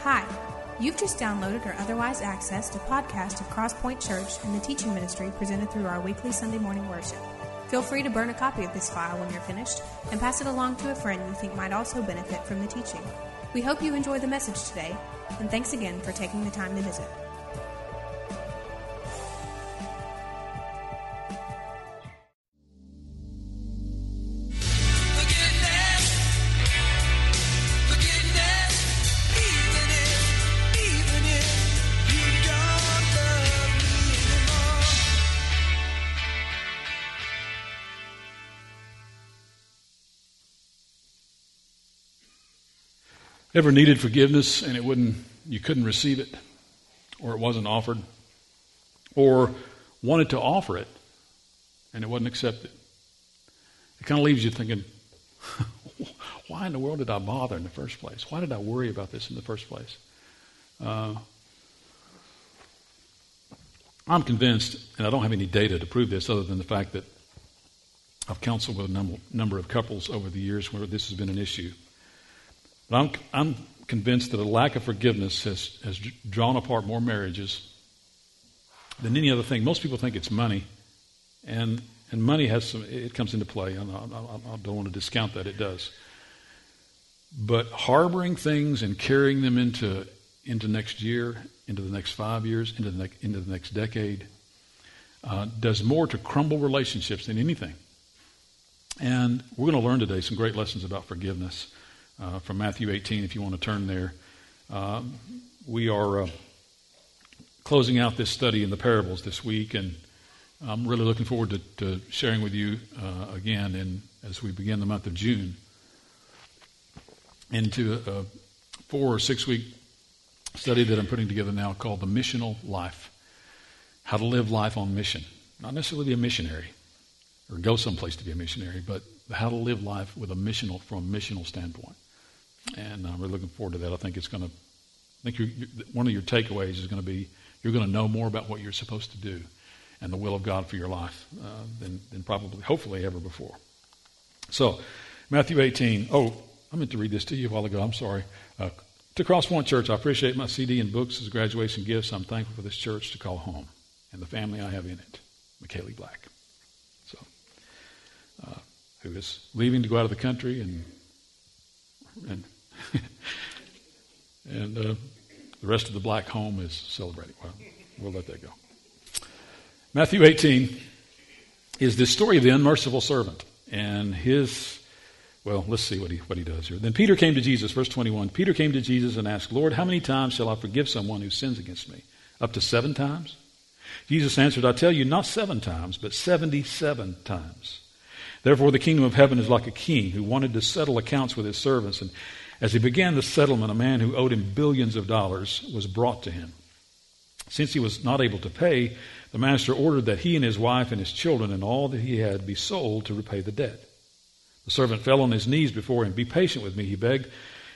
Hi, you've just downloaded or otherwise accessed a podcast of Crosspoint Church and the teaching ministry presented through our weekly Sunday morning worship. Feel free to burn a copy of this file when you're finished and pass it along to a friend you think might also benefit from the teaching. We hope you enjoy the message today, and thanks again for taking the time to visit. Ever needed forgiveness and it wouldn't, you couldn't receive it, or it wasn't offered, or wanted to offer it and it wasn't accepted? It kind of leaves you thinking, why in the world did I bother in the first place? Why did I worry about this in the first place? Uh, I'm convinced, and I don't have any data to prove this other than the fact that I've counseled with a number, number of couples over the years where this has been an issue. But I'm, I'm convinced that a lack of forgiveness has, has drawn apart more marriages than any other thing. Most people think it's money, and, and money has some, it comes into play. I, I, I don't want to discount that, it does. But harboring things and carrying them into, into next year, into the next five years, into the, ne- into the next decade, uh, does more to crumble relationships than anything. And we're going to learn today some great lessons about forgiveness uh, from Matthew 18, if you want to turn there. Uh, we are uh, closing out this study in the parables this week, and I'm really looking forward to, to sharing with you uh, again in, as we begin the month of June into a, a four or six week study that I'm putting together now called The Missional Life How to Live Life on Mission. Not necessarily be a missionary or go someplace to be a missionary, but how to live life with a missional, from a missional standpoint and I'm really looking forward to that. I think it's going to. I think you're, you're, one of your takeaways is going to be you're going to know more about what you're supposed to do and the will of God for your life uh, than, than probably, hopefully, ever before. So, Matthew 18. Oh, I meant to read this to you a while ago. I'm sorry. Uh, to Crosspoint Church, I appreciate my CD and books as graduation gifts. I'm thankful for this church to call home and the family I have in it. McKaylee Black. So, uh, who is leaving to go out of the country and and and uh, the rest of the black home is celebrating. Well, we'll let that go. Matthew 18 is the story of the unmerciful servant and his. Well, let's see what he, what he does here. Then Peter came to Jesus, verse 21. Peter came to Jesus and asked, Lord, how many times shall I forgive someone who sins against me? Up to seven times? Jesus answered, I tell you, not seven times, but 77 times. Therefore, the kingdom of heaven is like a king who wanted to settle accounts with his servants. And as he began the settlement, a man who owed him billions of dollars was brought to him. Since he was not able to pay, the master ordered that he and his wife and his children and all that he had be sold to repay the debt. The servant fell on his knees before him. Be patient with me, he begged,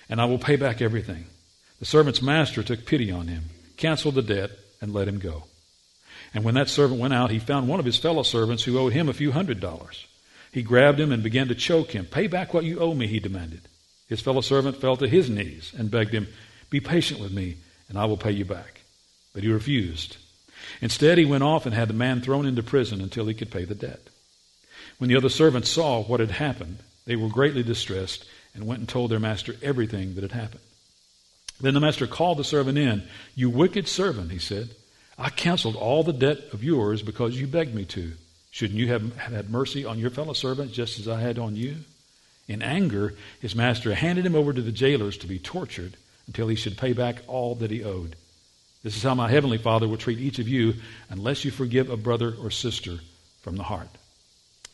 and I will pay back everything. The servant's master took pity on him, canceled the debt, and let him go. And when that servant went out, he found one of his fellow servants who owed him a few hundred dollars. He grabbed him and began to choke him. Pay back what you owe me, he demanded. His fellow servant fell to his knees and begged him, Be patient with me, and I will pay you back. But he refused. Instead, he went off and had the man thrown into prison until he could pay the debt. When the other servants saw what had happened, they were greatly distressed and went and told their master everything that had happened. Then the master called the servant in. You wicked servant, he said. I canceled all the debt of yours because you begged me to. Shouldn't you have had mercy on your fellow servant just as I had on you? In anger, his master handed him over to the jailers to be tortured until he should pay back all that he owed. This is how my heavenly Father will treat each of you unless you forgive a brother or sister from the heart.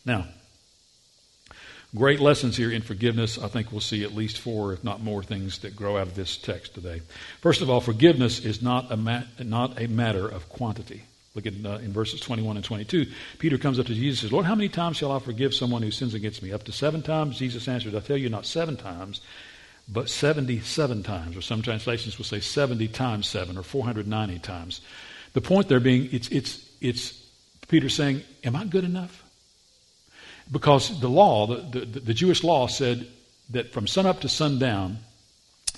Now, great lessons here in forgiveness. I think we'll see at least four, if not more, things that grow out of this text today. First of all, forgiveness is not a, not a matter of quantity. Look at uh, in verses 21 and 22. Peter comes up to Jesus and says, Lord, how many times shall I forgive someone who sins against me? Up to seven times? Jesus answered, I tell you, not seven times, but 77 times. Or some translations will say 70 times seven or 490 times. The point there being, it's, it's, it's Peter saying, Am I good enough? Because the law, the, the, the Jewish law said that from sunup to sundown,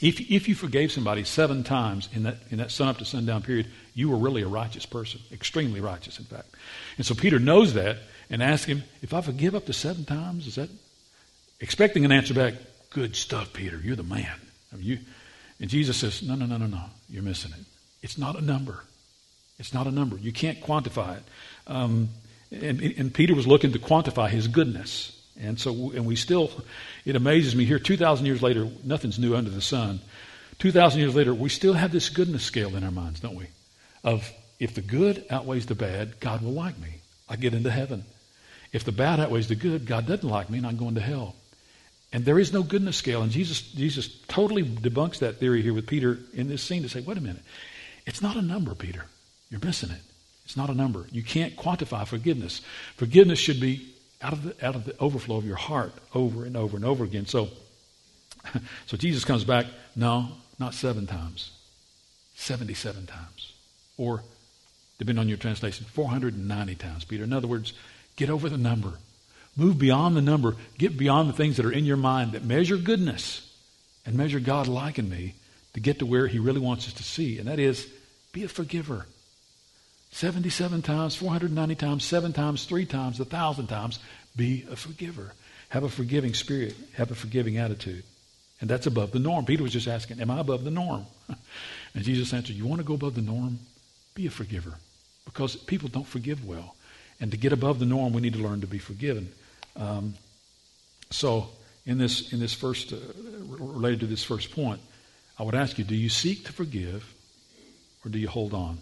If, if you forgave somebody seven times in that, in that sun up to sundown period, you were really a righteous person, extremely righteous, in fact. And so Peter knows that and asks him, If I forgive up to seven times, is that expecting an answer back? Good stuff, Peter. You're the man. I mean, you, and Jesus says, No, no, no, no, no. You're missing it. It's not a number. It's not a number. You can't quantify it. Um, and, and Peter was looking to quantify his goodness. And so, and we still, it amazes me here, 2,000 years later, nothing's new under the sun. 2,000 years later, we still have this goodness scale in our minds, don't we? Of if the good outweighs the bad, God will like me. I get into heaven. If the bad outweighs the good, God doesn't like me and I'm going to hell. And there is no goodness scale. And Jesus, Jesus totally debunks that theory here with Peter in this scene to say, wait a minute. It's not a number, Peter. You're missing it. It's not a number. You can't quantify forgiveness. Forgiveness should be out of the, out of the overflow of your heart over and over and over again. So, so Jesus comes back, no, not seven times, 77 times. Or, depending on your translation, 490 times, Peter. In other words, get over the number. Move beyond the number. Get beyond the things that are in your mind that measure goodness and measure God liking me to get to where he really wants us to see. And that is, be a forgiver. 77 times, 490 times, 7 times, 3 times, a 1,000 times. Be a forgiver. Have a forgiving spirit. Have a forgiving attitude. And that's above the norm. Peter was just asking, Am I above the norm? And Jesus answered, You want to go above the norm? Be a forgiver. Because people don't forgive well. And to get above the norm, we need to learn to be forgiven. Um, so, in this, in this first, uh, related to this first point, I would ask you, do you seek to forgive or do you hold on?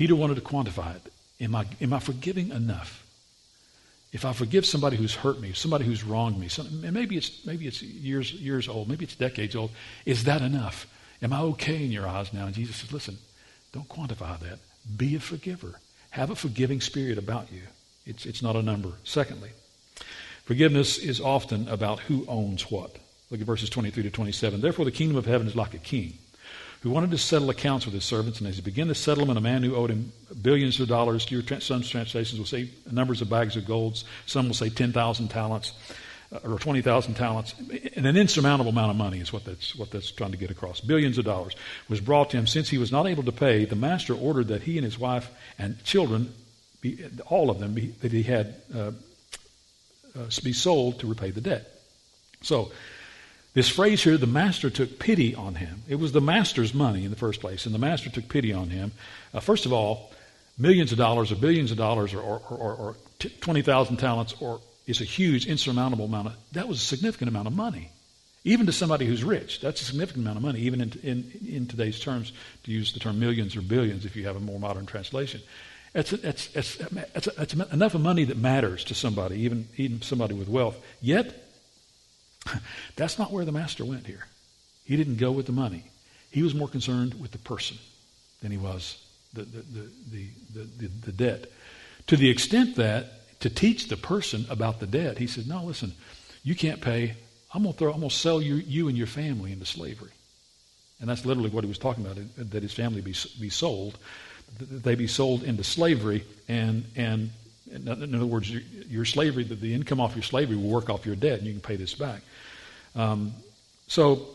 Peter wanted to quantify it. Am I, am I forgiving enough? If I forgive somebody who's hurt me, somebody who's wronged me, some, and maybe it's, maybe it's years, years old, maybe it's decades old, is that enough? Am I okay in your eyes now? And Jesus says, listen, don't quantify that. Be a forgiver. Have a forgiving spirit about you. It's, it's not a number. Secondly, forgiveness is often about who owns what. Look at verses 23 to 27. Therefore, the kingdom of heaven is like a king who wanted to settle accounts with his servants, and as he began the settlement, a man who owed him billions of dollars, your some translations will say numbers of bags of golds, some will say 10,000 talents uh, or 20,000 talents, and an insurmountable amount of money is what that's, what that's trying to get across. Billions of dollars was brought to him. Since he was not able to pay, the master ordered that he and his wife and children, be, all of them, be, that he had uh, uh, be sold to repay the debt. So this phrase here, the master took pity on him. It was the master's money in the first place, and the master took pity on him. Uh, first of all, millions of dollars or billions of dollars or, or, or, or 20,000 talents or is a huge, insurmountable amount of, that was a significant amount of money. Even to somebody who's rich, that's a significant amount of money, even in, in, in today's terms, to use the term millions or billions if you have a more modern translation. It's, it's, it's enough of money that matters to somebody, even, even somebody with wealth. Yet, That's not where the master went here. He didn't go with the money. He was more concerned with the person than he was the, the, the, the, the, debt. To the extent that to teach the person about the debt, he said, No, listen, you can't pay. I'm going to throw, I'm going to sell you, you and your family into slavery. And that's literally what he was talking about, that his family be, be sold, that they be sold into slavery. And, and in other words, your, slavery, the income off your slavery will work off your debt, and you can pay this back. Um, so,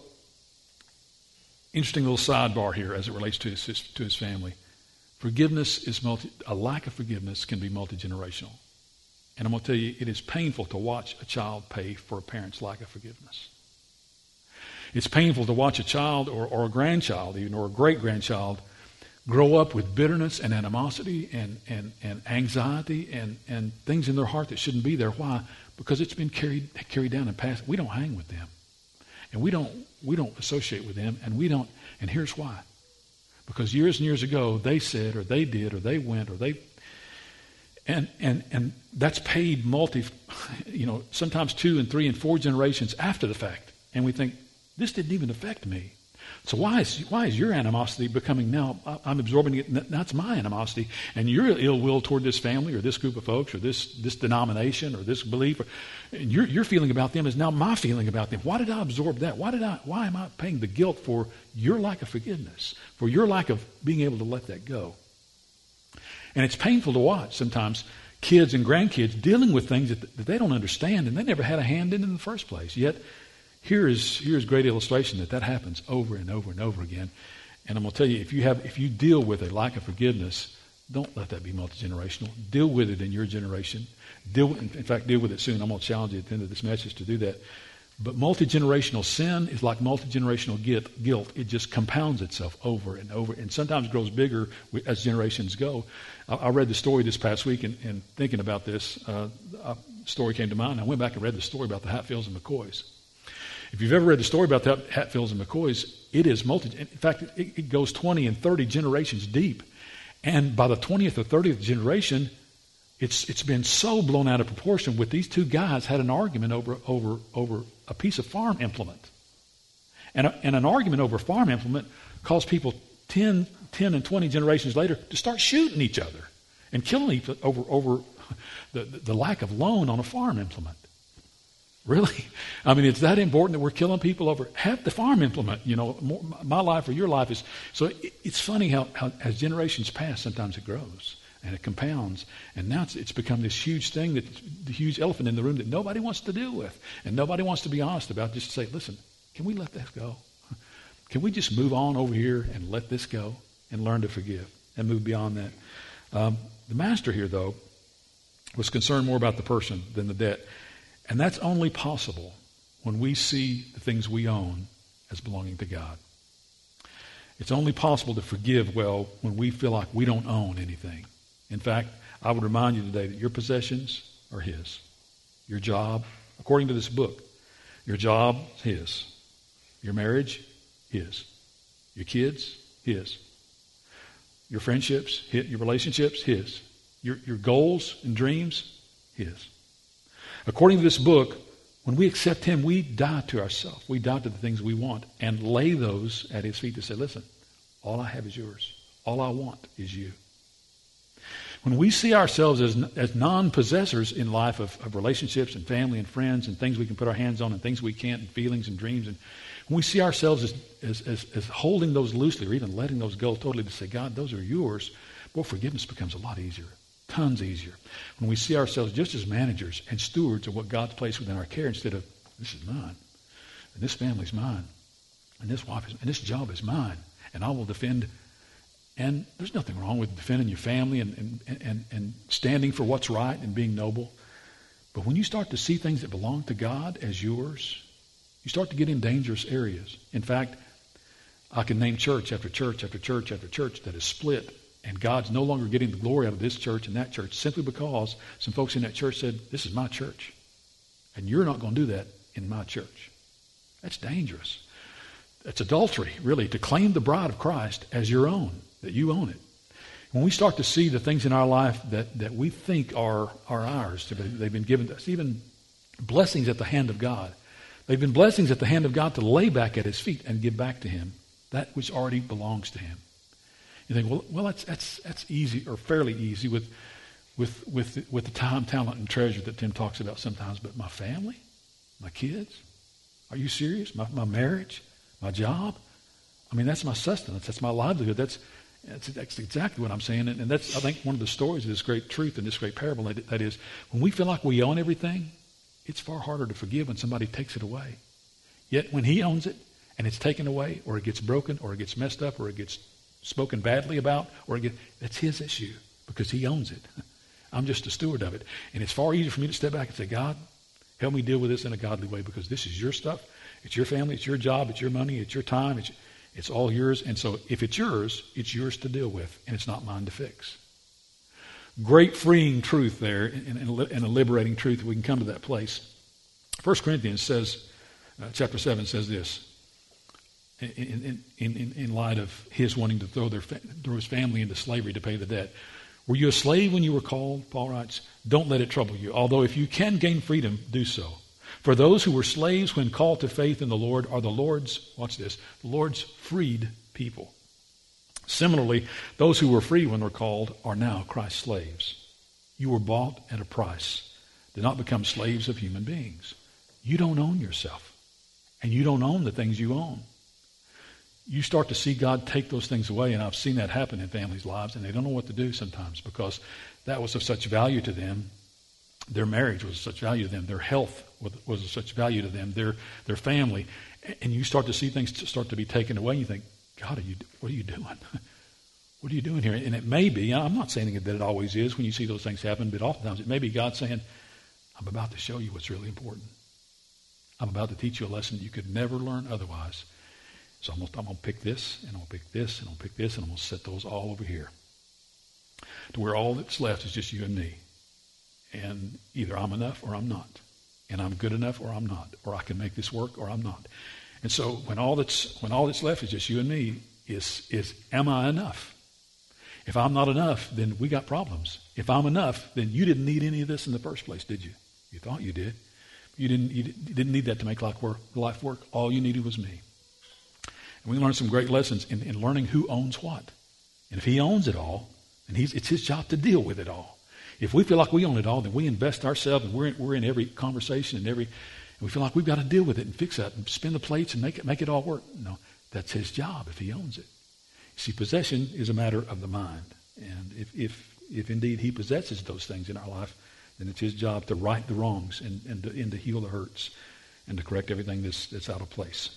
interesting little sidebar here as it relates to his, to his family. Forgiveness is multi, a lack of forgiveness can be multi generational. And I'm going to tell you, it is painful to watch a child pay for a parent's lack of forgiveness. It's painful to watch a child or, or a grandchild, even, or a great grandchild, grow up with bitterness and animosity and, and, and anxiety and, and things in their heart that shouldn't be there. Why? because it's been carried carried down and passed. We don't hang with them, and we don't we don't associate with them, and we don't. And here's why: because years and years ago they said, or they did, or they went, or they. And, and, and that's paid multi, you know, sometimes two and three and four generations after the fact. And we think, this didn't even affect me. So why is, why is your animosity becoming now, I'm absorbing it, that's my animosity, and your ill will toward this family or this group of folks or this, this denomination or this belief, or, and your, your feeling about them is now my feeling about them. Why did I absorb that? Why, did I, why am I paying the guilt for your lack of forgiveness, for your lack of being able to let that go? And it's painful to watch sometimes kids and grandkids dealing with things that, that they don't understand and they never had a hand in in the first place. Yet, here is here's great illustration that that happens over and over and over again. And I'm going to tell you, if you have if you deal with a lack of forgiveness, don't let that be multi generational. Deal with it in your generation. Deal, in fact, deal with it soon. I'm going to challenge you at the end of this message to do that. But multi generational sin is like multi generational guilt. It just compounds itself over and over, and sometimes grows bigger as generations go. I, read the story this past week, and, and thinking about this, uh, a story came to mind. I went back and read the story about the Hatfields and McCoys. If you've ever read the story about the Hatfields and McCoys, it is multi. In fact, it, it goes 20 and 30 generations deep, and by the 20th or 30th generation, it's, it's been so blown out of proportion with these two guys had an argument over, over, over a piece of farm implement. And, a, and an argument over farm implement caused people 10, 10 and 20 generations later to start shooting each other and killing each other over, over the, the lack of loan on a farm implement. Really? I mean, it's that important that we're killing people over half the farm implement. You know, more, my life or your life is. So it, it's funny how, how, as generations pass, sometimes it grows and it compounds. And now it's, it's become this huge thing, that the huge elephant in the room that nobody wants to deal with. And nobody wants to be honest about just to say, listen, can we let this go? Can we just move on over here and let this go and learn to forgive and move beyond that? Um, the master here, though, was concerned more about the person than the debt. And that's only possible when we see the things we own as belonging to God. It's only possible to forgive well when we feel like we don't own anything. In fact, I would remind you today that your possessions are His. Your job, according to this book, your job is His. Your marriage, His. Your kids, His. Your friendships, His. your relationships, His. Your, your goals and dreams, His. According to this book, when we accept Him, we die to ourselves. We die to the things we want and lay those at His feet to say, listen, all I have is yours. All I want is you. When we see ourselves as, as non possessors in life of, of relationships and family and friends and things we can put our hands on and things we can't and feelings and dreams, and when we see ourselves as, as, as, as holding those loosely or even letting those go totally to say, God, those are yours, well, forgiveness becomes a lot easier. Tons easier. When we see ourselves just as managers and stewards of what God's placed within our care instead of, this is mine, and this family's mine, and this wife is, and this job is mine, and I will defend. And there's nothing wrong with defending your family and, and, and, and standing for what's right and being noble. But when you start to see things that belong to God as yours, you start to get in dangerous areas. In fact, I can name church after church after church after church that is split and God's no longer getting the glory out of this church and that church simply because some folks in that church said, This is my church. And you're not going to do that in my church. That's dangerous. It's adultery, really, to claim the bride of Christ as your own, that you own it. When we start to see the things in our life that, that we think are, are ours, they've been given to us, even blessings at the hand of God. They've been blessings at the hand of God to lay back at His feet and give back to Him that which already belongs to Him. You think, well, well, that's, that's, that's easy or fairly easy with, with, with, with the time, talent, and treasure that Tim talks about sometimes. But my family, my kids, are you serious? My, my marriage, my job? I mean, that's my sustenance. That's my livelihood. That's, that's, that's exactly what I'm saying. And, and, that's, I think, one of the stories of this great truth and this great parable that, that is, when we feel like we own everything, it's far harder to forgive when somebody takes it away. Yet when he owns it and it's taken away or it gets broken or it gets messed up or it gets spoken badly about, or again, that's his issue because he owns it. I'm just a steward of it. And it's far easier for me to step back and say, God, help me deal with this in a godly way because this is your stuff. It's your family. It's your job. It's your money. It's your time. It's, it's all yours. And so if it's yours, it's yours to deal with, and it's not mine to fix. Great freeing truth there and, and, and a liberating truth. We can come to that place. 1 Corinthians says, uh, chapter 7 says this in, in, in, light of his wanting to throw, their, throw his family into slavery to pay the debt. Were you a slave when you were called? Paul writes, Don't let it trouble you. Although if you can gain freedom, do so. For those who were slaves when called to faith in the Lord are the Lord's, watch this, the Lord's freed people. Similarly, those who were free when they were called are now Christ's slaves. You were bought at a price. Do not become slaves of human beings. You don't own yourself, and you don't own the things you own you start to see God take those things away, and I've seen that happen in families' lives, and they don't know what to do sometimes because that was of such value to them. Their marriage was of such value to them. Their health was of such value to them, their, their family. And you start to see things start to be taken away. And you think, God, are you, what are you doing? what are you doing here? And it may be, I'm not saying that it always is when you see those things happen, but oftentimes it may be God saying, I'm about to show you what's really important. I'm about to teach you a lesson you could never learn otherwise. So I'm going to pick this, and I'm going to pick this, and I'm going to pick this, and I'm going to set those all over here. To where all that's left is just you and me. And either I'm enough or I'm not. And I'm good enough or I'm not. Or I can make this work or I'm not. And so when all that's, when all that's left is just you and me, is, is am I enough? If I'm not enough, then we got problems. If I'm enough, then you didn't need any of this in the first place, did you? You thought you did. You didn't, you didn't need that to make life work, life work. All you needed was me. And we learned some great lessons in, in learning who owns what. And if he owns it all, then it's his job to deal with it all. If we feel like we own it all, then we invest ourselves and we're in, we're in every conversation and every, and we feel like we've got to deal with it and fix that and spin the plates and make it, make it all work. No, that's his job if he owns it. See, possession is a matter of the mind. And if, if, if indeed he possesses those things in our life, then it's his job to right the wrongs and, and, to, and to heal the hurts and to correct everything that's, that's out of place.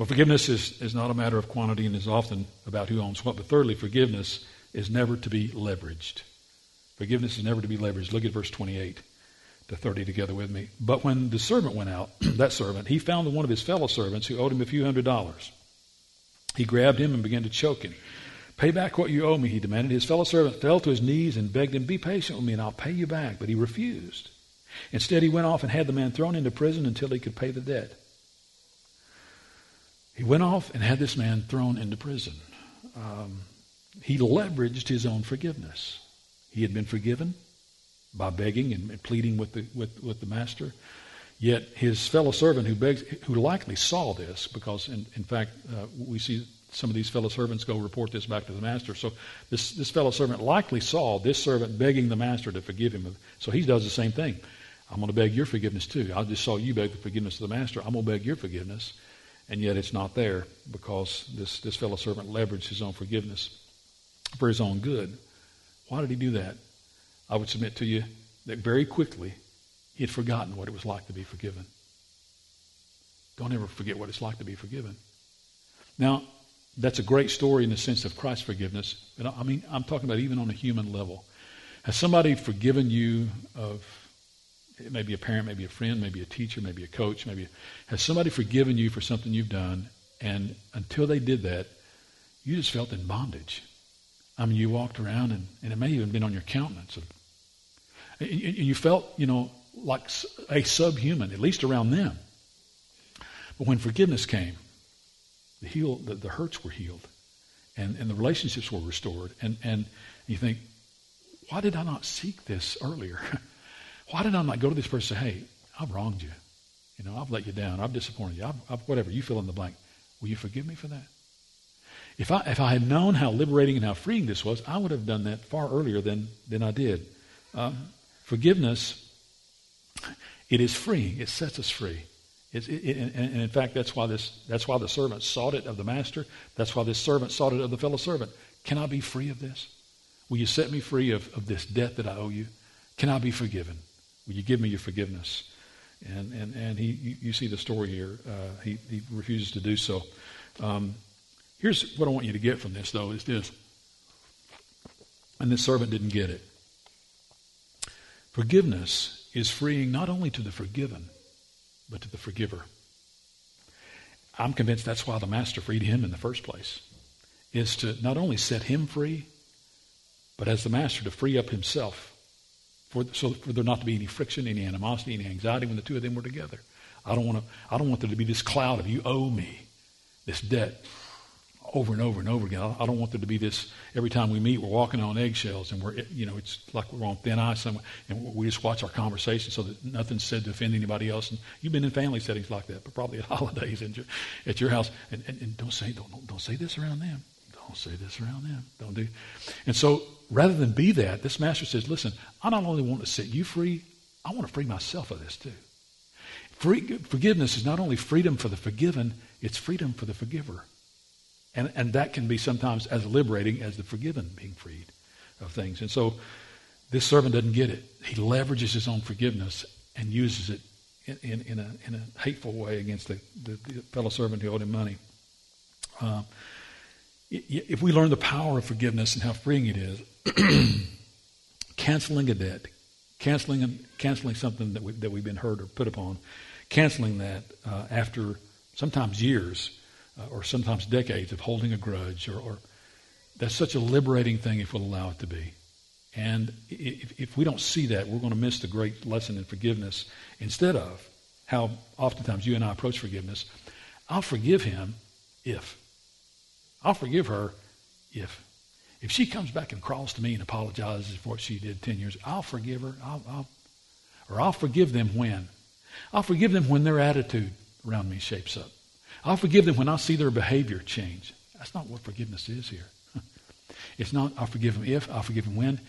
Well, forgiveness is, is not a matter of quantity and is often about who owns what. But thirdly, forgiveness is never to be leveraged. Forgiveness is never to be leveraged. Look at verse 28 to 30 together with me. But when the servant went out, that servant, he found one of his fellow servants who owed him a few hundred dollars. He grabbed him and began to choke him. Pay back what you owe me, he demanded. His fellow servant fell to his knees and begged him, Be patient with me and I'll pay you back. But he refused. Instead, he went off and had the man thrown into prison until he could pay the debt. He went off and had this man thrown into prison. Um, he leveraged his own forgiveness. He had been forgiven by begging and pleading with the, with, with the master. Yet his fellow servant, who begs, who likely saw this, because in, in fact uh, we see some of these fellow servants go report this back to the master. So this, this fellow servant likely saw this servant begging the master to forgive him. So he does the same thing. I'm going to beg your forgiveness too. I just saw you beg the forgiveness of the master. I'm going to beg your forgiveness. And yet it's not there because this, this fellow servant leveraged his own forgiveness for his own good. Why did he do that? I would submit to you that very quickly he had forgotten what it was like to be forgiven. Don't ever forget what it's like to be forgiven. Now, that's a great story in the sense of Christ's forgiveness. But I mean, I'm talking about even on a human level. Has somebody forgiven you of it may be a parent, maybe a friend, maybe a teacher, maybe a coach, maybe has somebody forgiven you for something you've done, and until they did that, you just felt in bondage. I mean, you walked around, and, and it may even been on your countenance. And you felt, you know, like a subhuman, at least around them. But when forgiveness came, the, heal, the, the hurts were healed, and, and the relationships were restored. And, and you think, why did I not seek this earlier? why did I not go to this person and say, hey, I've wronged you. You know, I've let you down. I've disappointed you. I've, I've, whatever. You fill in the blank. Will you forgive me for that? If I, if I had known how liberating and how freeing this was, I would have done that far earlier than, than I did. Um, forgiveness, it is freeing. It sets us free. It, it, and, and, in fact, that's why, this, that's why the servant sought it of the master. That's why this servant sought it of the fellow servant. Can I be free of this? Will you set me free of, of this debt that I owe you? Can I be forgiven? Will you give me your forgiveness? And, and, and he, you, you see the story here. Uh, he, he refuses to do so. Um, here's what I want you to get from this, though, is this. And this servant didn't get it. Forgiveness is freeing not only to the forgiven, but to the forgiver. I'm convinced that's why the master freed him in the first place, is to not only set him free, but as the master to free up himself, for, so for there not to be any friction, any animosity, any anxiety when the two of them were together. I don't want to. I don't want there to be this cloud of you owe me this debt over and over and over again. I don't want there to be this every time we meet, we're walking on eggshells and we're, you know, it's like we're on thin ice somewhere, and we just watch our conversation so that nothing's said to offend anybody else. And you've been in family settings like that, but probably at holidays and at your house. And, and, and don't say don't don't say this around them. Don't say this around them. Don't do. And so rather than be that, this master says, listen, I not only want to set you free, I want to free myself of this too. Free, forgiveness is not only freedom for the forgiven, it's freedom for the forgiver. And, and that can be sometimes as liberating as the forgiven being freed of things. And so this servant doesn't get it. He leverages his own forgiveness and uses it in, in, in, a, in a hateful way against the, the, the fellow servant who owed him money. Uh, if we learn the power of forgiveness and how freeing it is, canceling a debt, canceling, canceling something that, we, that we've been hurt or put upon, canceling that uh, after sometimes years uh, or sometimes decades of holding a grudge, or, or, that's such a liberating thing if we'll allow it to be. And if, if we don't see that, we're going to miss the great lesson in forgiveness instead of how oftentimes you and I approach forgiveness. I'll forgive him if. I'll forgive her if. If she comes back and crawls to me and apologizes for what she did 10 years, I'll forgive her. I'll, I'll, or I'll forgive them when? I'll forgive them when their attitude around me shapes up. I'll forgive them when I see their behavior change. That's not what forgiveness is here. it's not I'll forgive them if, I'll forgive them when.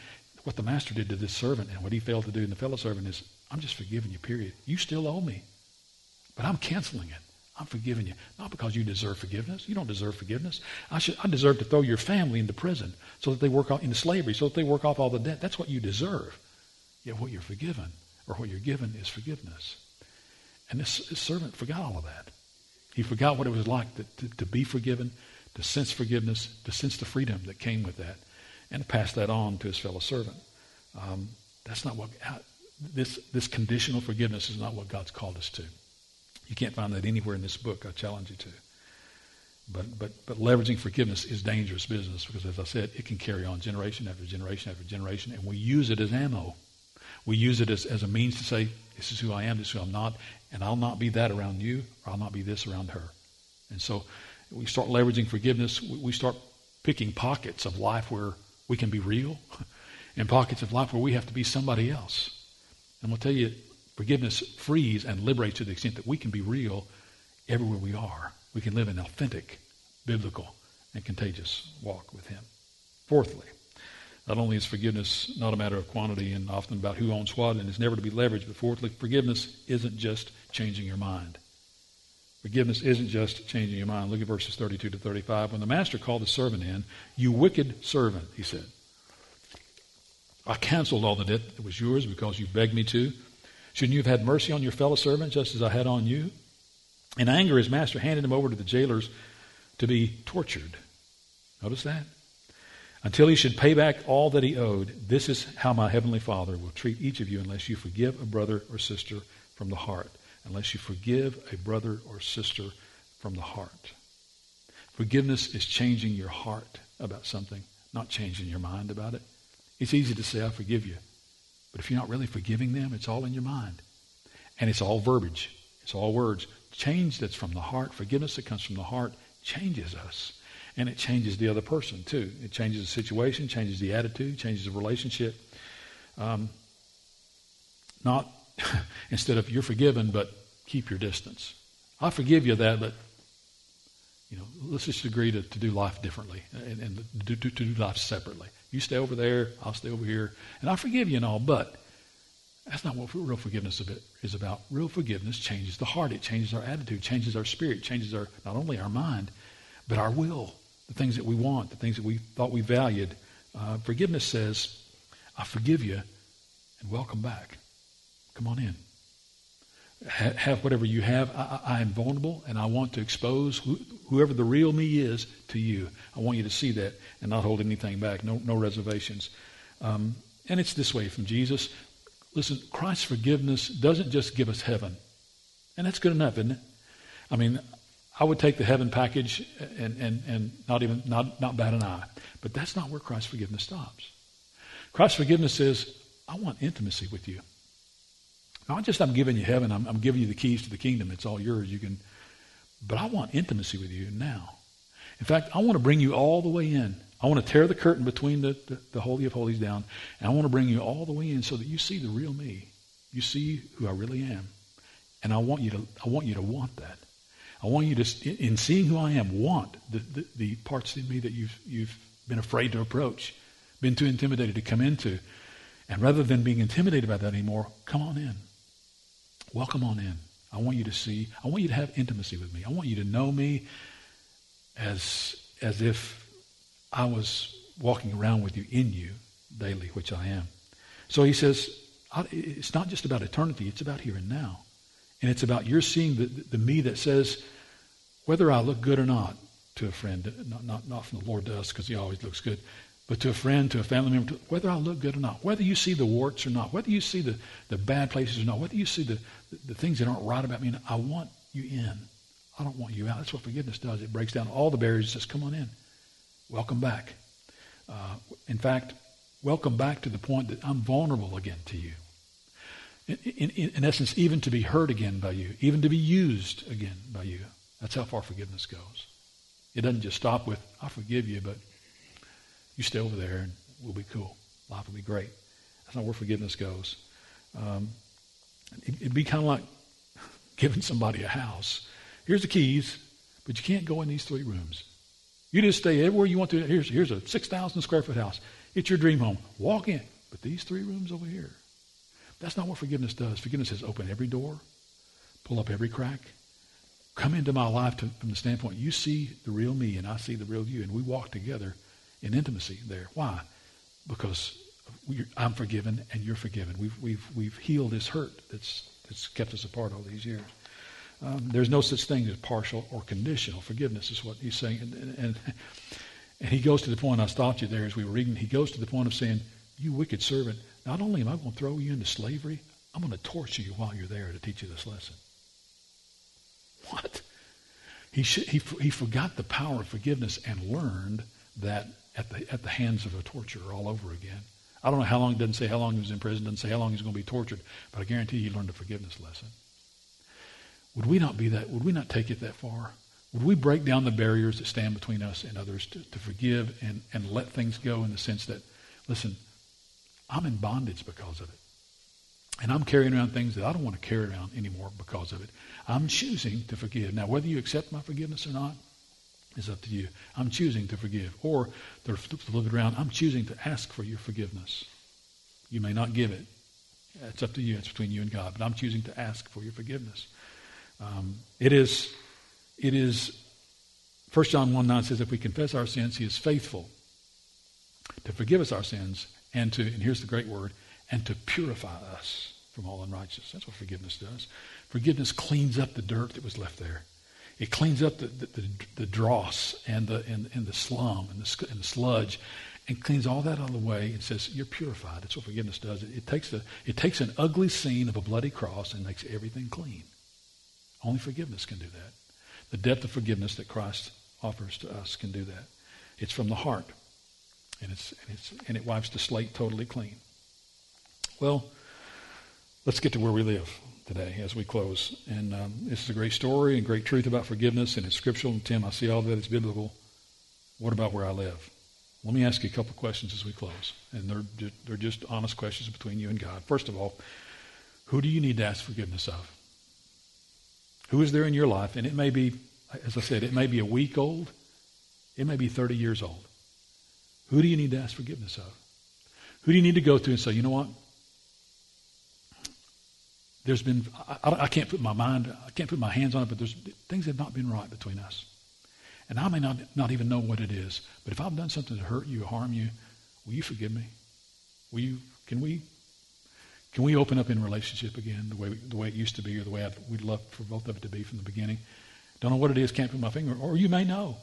What the master did to this servant and what he failed to do in the fellow servant is, I'm just forgiving you, period. You still owe me. But I'm canceling it. I'm forgiving you. Not because you deserve forgiveness. You don't deserve forgiveness. I, should, I deserve to throw your family into prison so that they work off, into slavery, so that they work off all the debt. That's what you deserve. Yet what you're forgiven, or what you're given, is forgiveness. And this, this servant forgot all of that. He forgot what it was like to, to, to, be forgiven, to sense forgiveness, to sense the freedom that came with that, and to pass that on to his fellow servant. Um, that's not what this this conditional forgiveness is not what God's called us to. You can't find that anywhere in this book. I challenge you to. But, but, but leveraging forgiveness is dangerous business because, as I said, it can carry on generation after generation after generation, and we use it as ammo. We use it as, as a means to say, this is who I am, this is who I'm not, and I'll not be that around you, or I'll not be this around her. And so we start leveraging forgiveness. We start picking pockets of life where we can be real and pockets of life where we have to be somebody else. And we'll tell you, Forgiveness frees and liberates to the extent that we can be real everywhere we are. We can live an authentic, biblical, and contagious walk with Him. Fourthly, not only is forgiveness not a matter of quantity and often about who owns what and is never to be leveraged, but fourthly, forgiveness isn't just changing your mind. Forgiveness isn't just changing your mind. Look at verses 32 to 35. When the master called the servant in, you wicked servant, he said, I canceled all the debt that was yours because you begged me to. Shouldn't you have had mercy on your fellow servant just as I had on you? In anger, his master handed him over to the jailers to be tortured. Notice that? Until he should pay back all that he owed. This is how my heavenly Father will treat each of you unless you forgive a brother or sister from the heart. Unless you forgive a brother or sister from the heart. Forgiveness is changing your heart about something, not changing your mind about it. It's easy to say, I forgive you. But if you're not really forgiving them, it's all in your mind. And it's all verbiage. It's all words. Change that's from the heart, forgiveness that comes from the heart, changes us. And it changes the other person, too. It changes the situation, changes the attitude, changes the relationship. Um, not instead of you're forgiven, but keep your distance. I forgive you that, but you know, let's just agree to, to do life differently and, and do, to, to do life separately. You stay over there, I'll stay over here, and I forgive you and all, but that's not what real forgiveness is about. Real forgiveness changes the heart. It changes our attitude, changes our spirit, changes our not only our mind, but our will. The things that we want, the things that we thought we valued. Uh, forgiveness says, I forgive you and welcome back. Come on in have whatever you have. I, I, am vulnerable, and I want to expose who, whoever the real me is to you. I want you to see that and not hold anything back. No, no reservations. Um, and it's this way from Jesus. Listen, Christ's forgiveness doesn't just give us heaven, and that's good enough, isn't it? I mean, I would take the heaven package and, and, and not even not, not bat an eye. But that's not where Christ's forgiveness stops. Christ's forgiveness says, I want intimacy with you. Not just I'm giving you heaven, I'm, I'm giving you the keys to the kingdom. It's all yours. You can, but I want intimacy with you now. In fact, I want to bring you all the way in. I want to tear the curtain between the, the, the Holy of Holies down, and I want to bring you all the way in so that you see the real me. You see who I really am. And I want you to, I want you to want that. I want you to, in seeing who I am, want the, the, the parts in me that you've, you've been afraid to approach, been too intimidated to come into. And rather than being intimidated by that anymore, come on in. Welcome on in. I want you to see, I want you to have intimacy with me. I want you to know me as, as if I was walking around with you in you daily, which I am. So he says, it's not just about eternity, it's about here and now. And it's about you're seeing the, the, me that says, whether I look good or not to a friend, not, not, not from the Lord to us because he always looks good, but to a friend, to a family member, to, whether I look good or not, whether you see the warts or not, whether you see the, the bad places or not, whether you see the, the, the things that aren't right about me, I want you in. I don't want you out. That's what forgiveness does. It breaks down all the barriers and says, come on in. Welcome back. Uh, in fact, welcome back to the point that I'm vulnerable again to you. In, in, in, essence, even to be hurt again by you, even to be used again by you. That's how far forgiveness goes. It doesn't just stop with, I forgive you, but you stay over there and we'll be cool. Life will be great. That's not where forgiveness goes. Um, it, it'd be kind of like giving somebody a house. Here's the keys, but you can't go in these three rooms. You just stay everywhere you want to. Here's, here's a 6,000 square foot house. It's your dream home. Walk in. But these three rooms over here, that's not what forgiveness does. Forgiveness says open every door, pull up every crack, come into my life to, from the standpoint you see the real me and I see the real you, and we walk together in intimacy there. Why? Because I'm forgiven and you're forgiven. We've, we've, we've healed this hurt that's, that's kept us apart all these years. Um, there's no such thing as partial or conditional forgiveness, is what he's saying. And, and, and he goes to the point, I stopped you there as we were reading, he goes to the point of saying, You wicked servant, not only am I going to throw you into slavery, I'm going to torture you while you're there to teach you this lesson. What? He, sh- he, he forgot the power of forgiveness and learned that at the, at the hands of a torturer all over again. I don't know how long, doesn't say how long he was in prison, doesn't say how long he's going to be tortured, but I guarantee you he learned a forgiveness lesson. Would we not be that, would we not take it that far? Would we break down the barriers that stand between us and others to, to forgive and, and let things go in the sense that, listen, I'm in bondage because of it. And I'm carrying around things that I don't want to carry around anymore because of it. I'm choosing to forgive. Now, whether you accept my forgiveness or not is up to you. I'm choosing to forgive. Or, to flip it around, I'm choosing to ask for your forgiveness. You may not give it. It's up to you. It's between you and God. But I'm choosing to ask for your forgiveness. Um, it is, it is, 1 John 1 9 says, if we confess our sins, he is faithful to forgive us our sins and to, and here's the great word, and to purify us from all unrighteousness. That's what forgiveness does. Forgiveness cleans up the dirt that was left there. It cleans up the, the, the, the dross and the, and, and the slum and the, and the sludge and cleans all that out of the way and says, you're purified. That's what forgiveness does. It, it, takes the, it takes an ugly scene of a bloody cross and makes everything clean. Only forgiveness can do that. The depth of forgiveness that Christ offers to us can do that. It's from the heart. And, it's, and, it's, and it wipes the slate totally clean. Well, let's get to where we live today as we close. And um, this is a great story and great truth about forgiveness, and it's scriptural. And Tim, I see all that it's biblical. What about where I live? Let me ask you a couple questions as we close, and they're they're just honest questions between you and God. First of all, who do you need to ask forgiveness of? Who is there in your life? And it may be, as I said, it may be a week old, it may be 30 years old. Who do you need to ask forgiveness of? Who do you need to go to and say, you know what? There's been, I, I, can't put my mind, I can't put my hands on it, but there's things have not been right between us. And I may not, not even know what it is, but if I've done something to hurt you, or harm you, will you forgive me? Will you, can we, can we open up in relationship again the way, the way it used to be or the way I'd, we'd love for both of it to be from the beginning? Don't know what it is, can't put my finger, or you may know.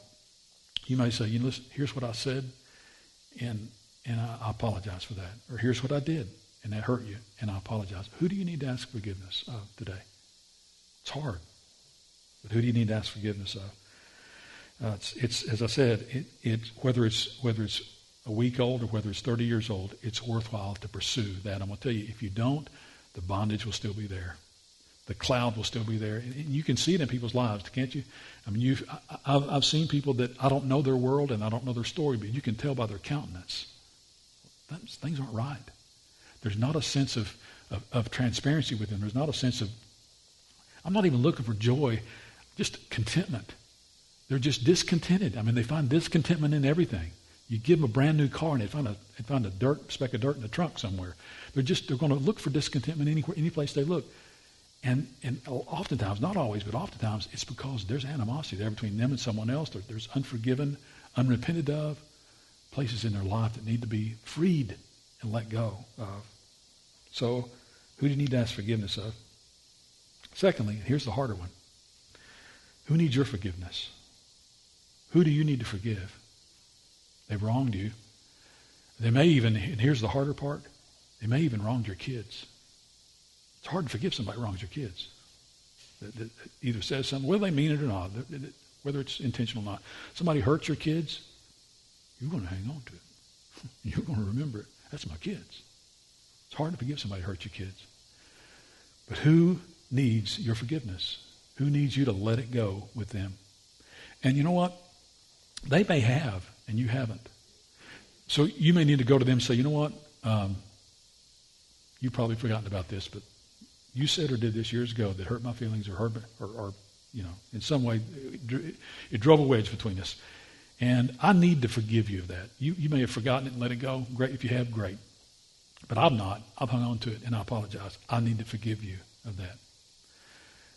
You may say, you know, listen, here's what I said, and, and I, I apologize for that. Or here's what I did, and that hurt you, and I apologize. Who do you need to ask forgiveness of today? It's hard. But who do you need to ask forgiveness of? Uh, it's, it's, as I said, it, it, whether it's whether it's a week old or whether it's 30 years old, it's worthwhile to pursue that. I'm going to tell you, if you don't, the bondage will still be there. The cloud will still be there. And you can see it in people's lives, can't you? I mean, you've, I, I've, I've seen people that I don't know their world and I don't know their story, but you can tell by their countenance. things aren't right. There's not a sense of, of, of transparency with them. There's not a sense of, I'm not even looking for joy, just contentment. They're just discontented. I mean, they find discontentment in everything. You give them a brand new car and they find a, they find a dirt, speck of dirt in the trunk somewhere. They're just, they're going to look for discontentment anywhere, any place they look. And, and oftentimes, not always, but oftentimes, it's because there's animosity there between them and someone else. There, there's unforgiven, unrepented of places in their life that need to be freed and let go of. So Who do you need to ask forgiveness of? Secondly, here's the harder one. Who needs your forgiveness? Who do you need to forgive? They've wronged you. They may even, and here's the harder part, they may even wronged your kids. It's hard to forgive somebody who wrongs your kids. That, that either says something, whether they mean it or not, whether it's intentional or not. Somebody hurts your kids, you're going to hang on to it. You're going to remember it. That's my kids. It's hard to forgive somebody who hurt your kids. But who needs your forgiveness? Who needs you to let it go with them? And you know what? They may have, and you haven't. So you may need to go to them and say, you know what? Um, you've probably forgotten about this, but you said or did this years ago that hurt my feelings or hurt, or, or you know, in some way, it, it drove a wedge between us. And I need to forgive you of that. You, you may have forgotten it and let it go. Great. If you have, great. But I'm not. I've hung on to it, and I apologize. I need to forgive you of that.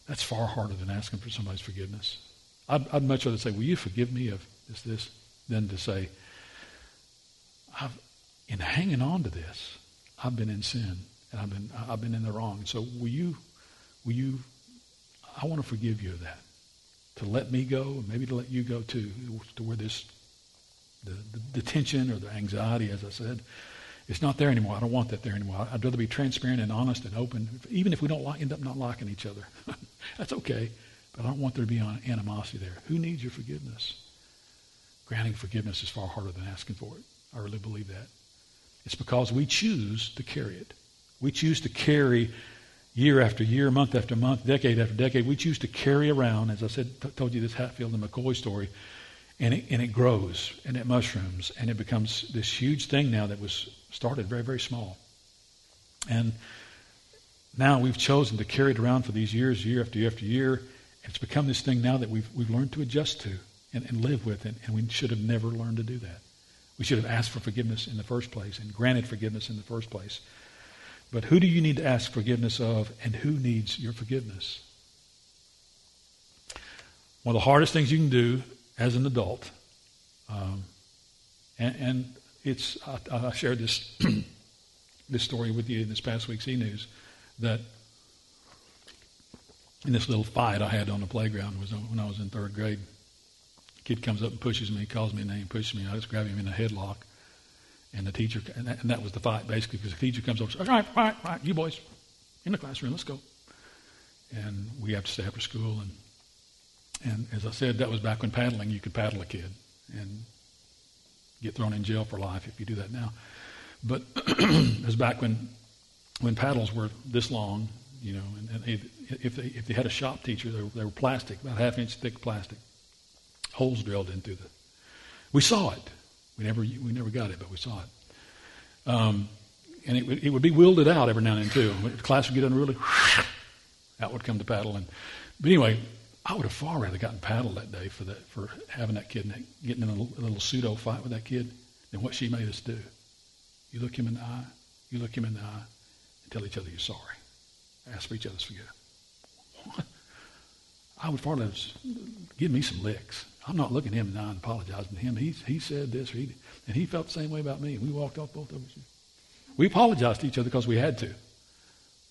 That's far harder than asking for somebody's forgiveness. I'd, I'd much rather say, will you forgive me of this, this, than to say, I've, in hanging on to this, I've been in sin, and I've been, I've been in the wrong. So will you, will you, I want to forgive you of that to let me go, maybe to let you go too, to where this, the, the, the tension or the anxiety, as I said, it's not there anymore. I don't want that there anymore. I'd rather be transparent and honest and open, even if we don't end up not liking each other. That's okay. But I don't want there to be animosity there. Who needs your forgiveness? Granting forgiveness is far harder than asking for it. I really believe that. It's because we choose to carry it. We choose to carry year after year, month after month, decade after decade, we choose to carry around, as I said, t- told you this Hatfield and McCoy story, and it, and it grows and it mushrooms and it becomes this huge thing now that was started very, very small. And now we've chosen to carry it around for these years, year after year after year. It's become this thing now that we've, we've learned to adjust to and, and live with, and, and we should have never learned to do that. We should have asked for forgiveness in the first place and granted forgiveness in the first place. But who do you need to ask forgiveness of, and who needs your forgiveness? One of the hardest things you can do as an adult, um, and, and, it's I, I shared this this story with you in this past week's e news that in this little fight I had on the playground was when I was in third grade. kid comes up and pushes me, calls me a name, pushes me. I just grab him in a headlock and the teacher, and that, and that was the fight basically, because the teacher comes over and says, all right, all right, all right, you boys, in the classroom, let's go. And we have to stay after school. And, and as I said, that was back when paddling, you could paddle a kid and get thrown in jail for life if you do that now. But it was back when, when paddles were this long, you know, and, and if, they, if they had a shop teacher, they were, they were plastic, about half inch thick plastic, holes drilled into the. We saw it. We never, we never got it, but we saw it. Um, and it, would, it would be wielded out every now and then, too. The class would get unruly, out would come the paddle. And, but anyway, I would have far rather gotten paddled that day for, that, for having that kid, and getting in a little, a little pseudo fight with that kid than what she made us do. You look him in the eye, you look him in the eye, and tell each other you're sorry. Ask for each other's forgiveness. What? I would far rather give me some licks. I'm not looking at him and apologizing to him. He, he said this, he, and he felt the same way about me. We walked off both of us. We apologized to each other because we had to.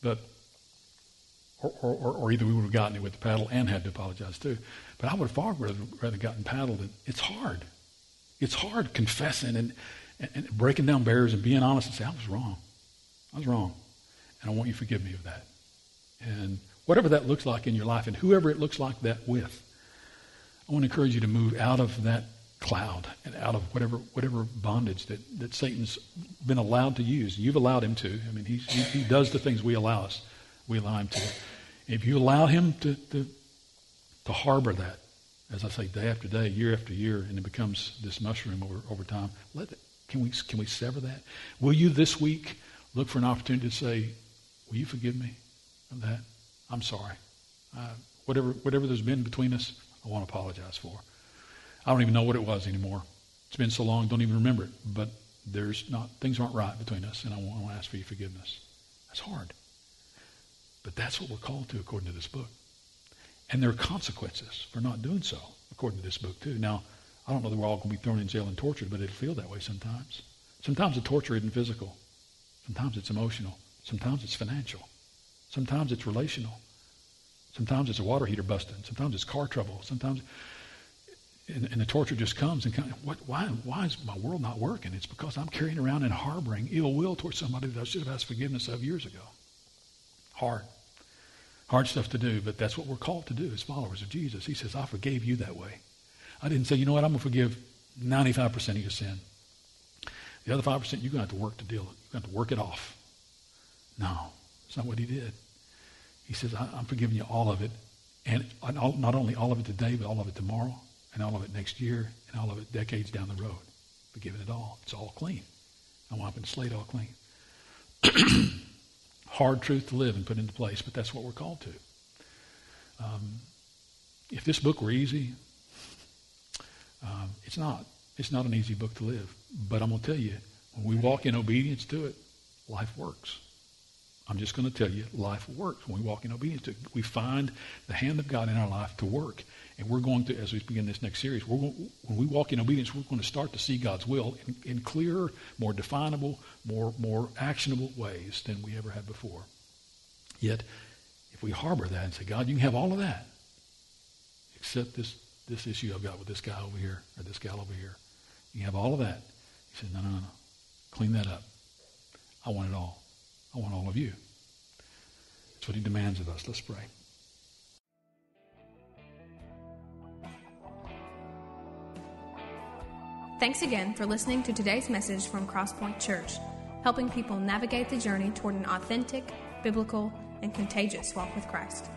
But, or, or, or, either we would have gotten it with the paddle and had to apologize too. But I would have far rather, rather gotten paddled. And it's hard. It's hard confessing and, and, and breaking down barriers and being honest and saying, I was wrong. I was wrong. And I want you to forgive me of that. And whatever that looks like in your life and whoever it looks like that with, I want to encourage you to move out of that cloud and out of whatever whatever bondage that, that Satan's been allowed to use. You've allowed him to. I mean, he, he does the things we allow us. We allow him to. If you allow him to, to, to harbor that, as I say, day after day, year after year, and it becomes this mushroom over, over time, let it, can we, can we sever that? Will you this week look for an opportunity to say, will you forgive me of that? I'm sorry. Uh, whatever, whatever there's been between us, I want to apologize for. I don't even know what it was anymore. It's been so long, don't even remember it. But there's not things aren't right between us, and I want to ask for your forgiveness. That's hard. But that's what we're called to according to this book. And there are consequences for not doing so, according to this book, too. Now, I don't know that we're all going to be thrown in jail and tortured, but it'll feel that way sometimes. Sometimes the torture isn't physical. Sometimes it's emotional. Sometimes it's financial. Sometimes it's relational. Sometimes it's a water heater busting. Sometimes it's car trouble. Sometimes, and, and the torture just comes and comes. what, why, why is my world not working? It's because I'm carrying around and harboring ill will towards somebody that I should have asked forgiveness of years ago. Hard. Hard stuff to do, but that's what we're called to do as followers of Jesus. He says, I forgave you that way. I didn't say, you know what, I'm going to forgive 95% of your sin. The other 5%, you're going to have to work to deal. You're going to have to work it off. No, that's not what he did. He says, I'm forgiving you all of it. And not only all of it today, but all of it tomorrow, and all of it next year, and all of it decades down the road. Forgiving it all. It's all clean. I'm wiping the slate all clean. Hard truth to live and put into place, but that's what we're called to. Um, if this book were easy, um, it's not. It's not an easy book to live. But I'm going to tell you, when we walk in obedience to it, life works. I'm just going to tell you, life works when we walk in obedience to. We find the hand of God in our life to work. And we're going to, as we begin this next series, going, when we walk in obedience, we're going to start to see God's will in, in clearer, more definable, more, more actionable ways than we ever had before. Yet, if we harbor that and say, God, you can have all of that, except this, this issue I've got with this guy over here or this gal over here. You have all of that. He said, no, no, no. Clean that up. I want it all. I want all of you. That's what he demands of us. Let's pray. Thanks again for listening to today's message from Crosspoint Church, helping people navigate the journey toward an authentic, biblical, and contagious walk with Christ.